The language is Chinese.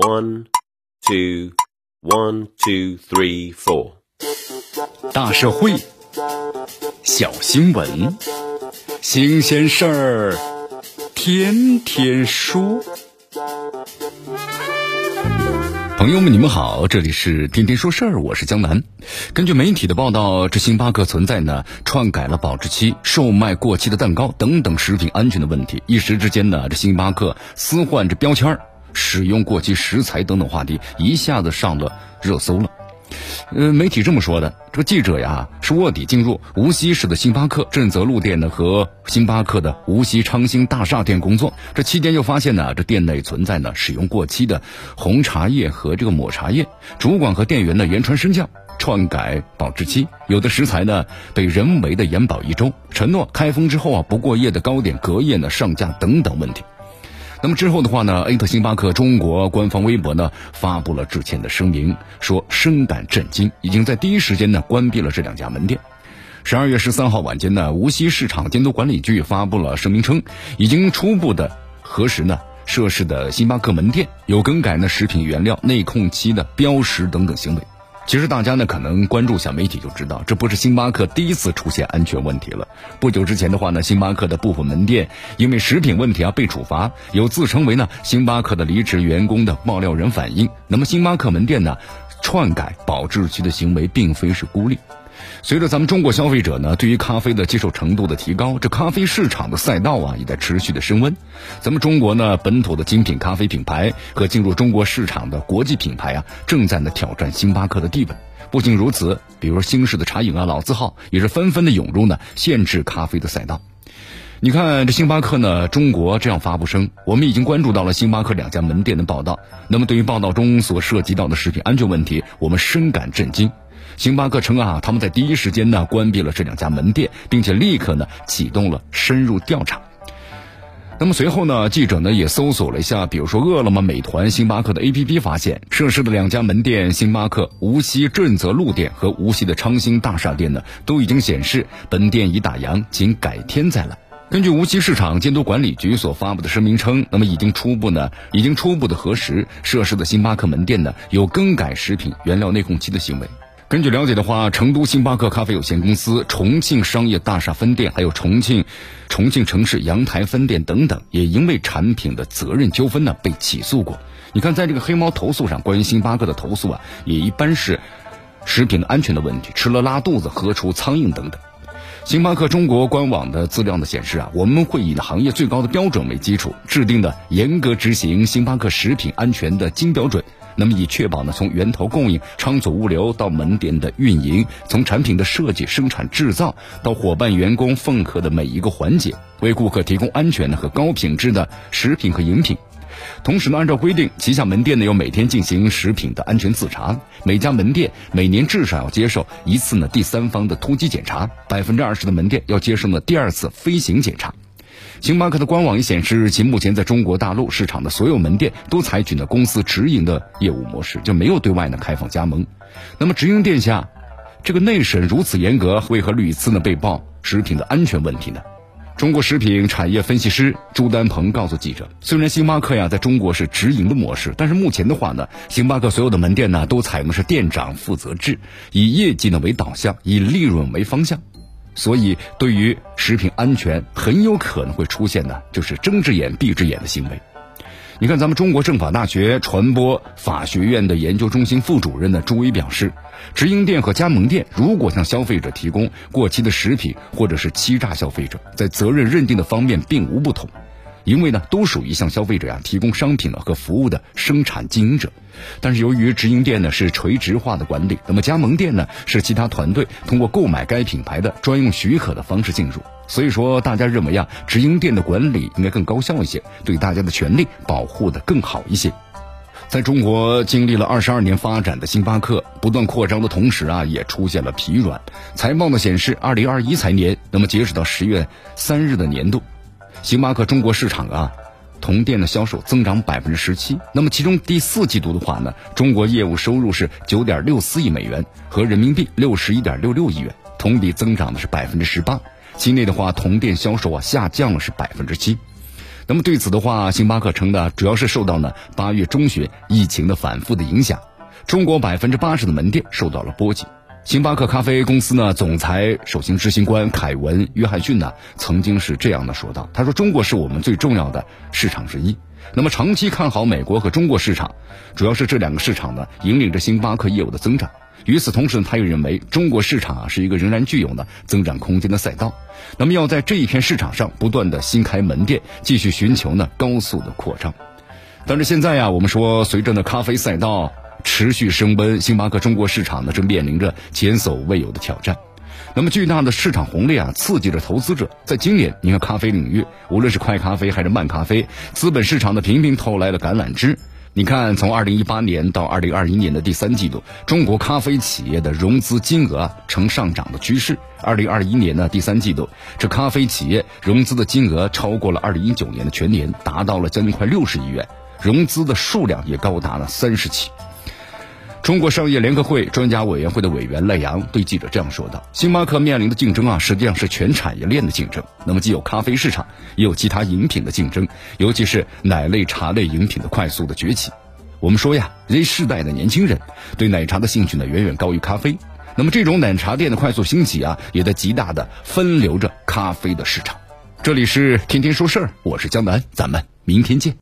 One, two, one, two, three, four。大社会，小新闻，新鲜事儿，天天说。朋友们，你们好，这里是天天说事儿，我是江南。根据媒体的报道，这星巴克存在呢篡改了保质期、售卖过期的蛋糕等等食品安全的问题。一时之间呢，这星巴克私换这标签儿。使用过期食材等等话题一下子上了热搜了。呃，媒体这么说的：这个记者呀是卧底进入无锡市的星巴克正泽路店呢和星巴克的无锡昌兴大厦店工作。这期间又发现呢，这店内存在呢使用过期的红茶叶和这个抹茶叶。主管和店员呢言传身教，篡改保质期，有的食材呢被人为的延保一周，承诺开封之后啊不过夜的糕点隔夜呢上架等等问题。那么之后的话呢，艾特星巴克中国官方微博呢发布了致歉的声明，说深感震惊，已经在第一时间呢关闭了这两家门店。十二月十三号晚间呢，无锡市场监督管理局发布了声明称，已经初步的核实呢涉事的星巴克门店有更改呢食品原料内控期的标识等等行为。其实大家呢可能关注下媒体就知道，这不是星巴克第一次出现安全问题了。不久之前的话呢，星巴克的部分门店因为食品问题啊被处罚，有自称为呢星巴克的离职员工的爆料人反映，那么星巴克门店呢篡改保质期的行为并非是孤立。随着咱们中国消费者呢对于咖啡的接受程度的提高，这咖啡市场的赛道啊也在持续的升温。咱们中国呢本土的精品咖啡品牌和进入中国市场的国际品牌啊正在呢挑战星巴克的地位。不仅如此，比如新式的茶饮啊、老字号也是纷纷的涌入呢限制咖啡的赛道。你看这星巴克呢中国这样发布声，我们已经关注到了星巴克两家门店的报道。那么对于报道中所涉及到的食品安全问题，我们深感震惊。星巴克称啊，他们在第一时间呢关闭了这两家门店，并且立刻呢启动了深入调查。那么随后呢，记者呢也搜索了一下，比如说饿了么、美团、星巴克的 APP，发现涉事的两家门店——星巴克无锡正泽路店和无锡的昌兴大厦店呢，都已经显示本店已打烊，请改天再来。根据无锡市场监督管理局所发布的声明称，那么已经初步呢，已经初步的核实涉事的星巴克门店呢有更改食品原料内控期的行为。根据了解的话，成都星巴克咖啡有限公司、重庆商业大厦分店，还有重庆重庆城市阳台分店等等，也因为产品的责任纠纷呢被起诉过。你看，在这个黑猫投诉上，关于星巴克的投诉啊，也一般是食品的安全的问题，吃了拉肚子、喝出苍蝇等等。星巴克中国官网的资料呢显示啊，我们会以行业最高的标准为基础，制定的严格执行星巴克食品安全的金标准。那么以确保呢，从源头供应、仓储物流到门店的运营，从产品的设计、生产、制造到伙伴员工奉客的每一个环节，为顾客提供安全的和高品质的食品和饮品。同时呢，按照规定，旗下门店呢要每天进行食品的安全自查，每家门店每年至少要接受一次呢第三方的突击检查，百分之二十的门店要接受呢第二次飞行检查。星巴克的官网也显示，其目前在中国大陆市场的所有门店都采取了公司直营的业务模式，就没有对外呢开放加盟。那么直营店下，这个内审如此严格，为何屡次呢被曝食品的安全问题呢？中国食品产业分析师朱丹鹏告诉记者，虽然星巴克呀在中国是直营的模式，但是目前的话呢，星巴克所有的门店呢都采用的是店长负责制，以业绩呢为导向，以利润为方向。所以，对于食品安全，很有可能会出现的，就是睁只眼闭只眼的行为。你看，咱们中国政法大学传播法学院的研究中心副主任呢朱威表示，直营店和加盟店如果向消费者提供过期的食品，或者是欺诈消费者，在责任认定的方面并无不同。因为呢，都属于向消费者呀提供商品呢和服务的生产经营者，但是由于直营店呢是垂直化的管理，那么加盟店呢是其他团队通过购买该品牌的专用许可的方式进入，所以说大家认为啊，直营店的管理应该更高效一些，对大家的权利保护的更好一些。在中国经历了二十二年发展的星巴克不断扩张的同时啊，也出现了疲软。财报呢显示，二零二一财年，那么截止到十月三日的年度。星巴克中国市场啊，同店的销售增长百分之十七。那么其中第四季度的话呢，中国业务收入是九点六四亿美元和人民币六十一点六六亿元，同比增长的是百分之十八。期内的话，同店销售啊下降了是百分之七。那么对此的话，星巴克称呢，主要是受到了八月中旬疫情的反复的影响，中国百分之八十的门店受到了波及。星巴克咖啡公司呢，总裁首席执行官凯文·约翰逊呢，曾经是这样的说道：“他说，中国是我们最重要的市场之一。那么长期看好美国和中国市场，主要是这两个市场呢，引领着星巴克业务的增长。与此同时呢，他又认为中国市场啊，是一个仍然具有呢增长空间的赛道。那么要在这一片市场上不断的新开门店，继续寻求呢高速的扩张。但是现在呀，我们说随着呢咖啡赛道。”持续升温，星巴克中国市场呢正面临着前所未有的挑战。那么巨大的市场红利啊，刺激着投资者。在今年，你看咖啡领域，无论是快咖啡还是慢咖啡，资本市场的频频投来了橄榄枝。你看，从二零一八年到二零二一年的第三季度，中国咖啡企业的融资金额呈上涨的趋势。二零二一年的第三季度，这咖啡企业融资的金额超过了二零一九年的全年，达到了将近快六十亿元，融资的数量也高达了三十起。中国商业联合会专家委员会的委员赖阳对记者这样说道：“星巴克面临的竞争啊，实际上是全产业链的竞争。那么既有咖啡市场，也有其他饮品的竞争，尤其是奶类、茶类饮品的快速的崛起。我们说呀，Z 世代的年轻人对奶茶的兴趣呢，远远高于咖啡。那么这种奶茶店的快速兴起啊，也在极大的分流着咖啡的市场。这里是天天说事儿，我是江南，咱们明天见。”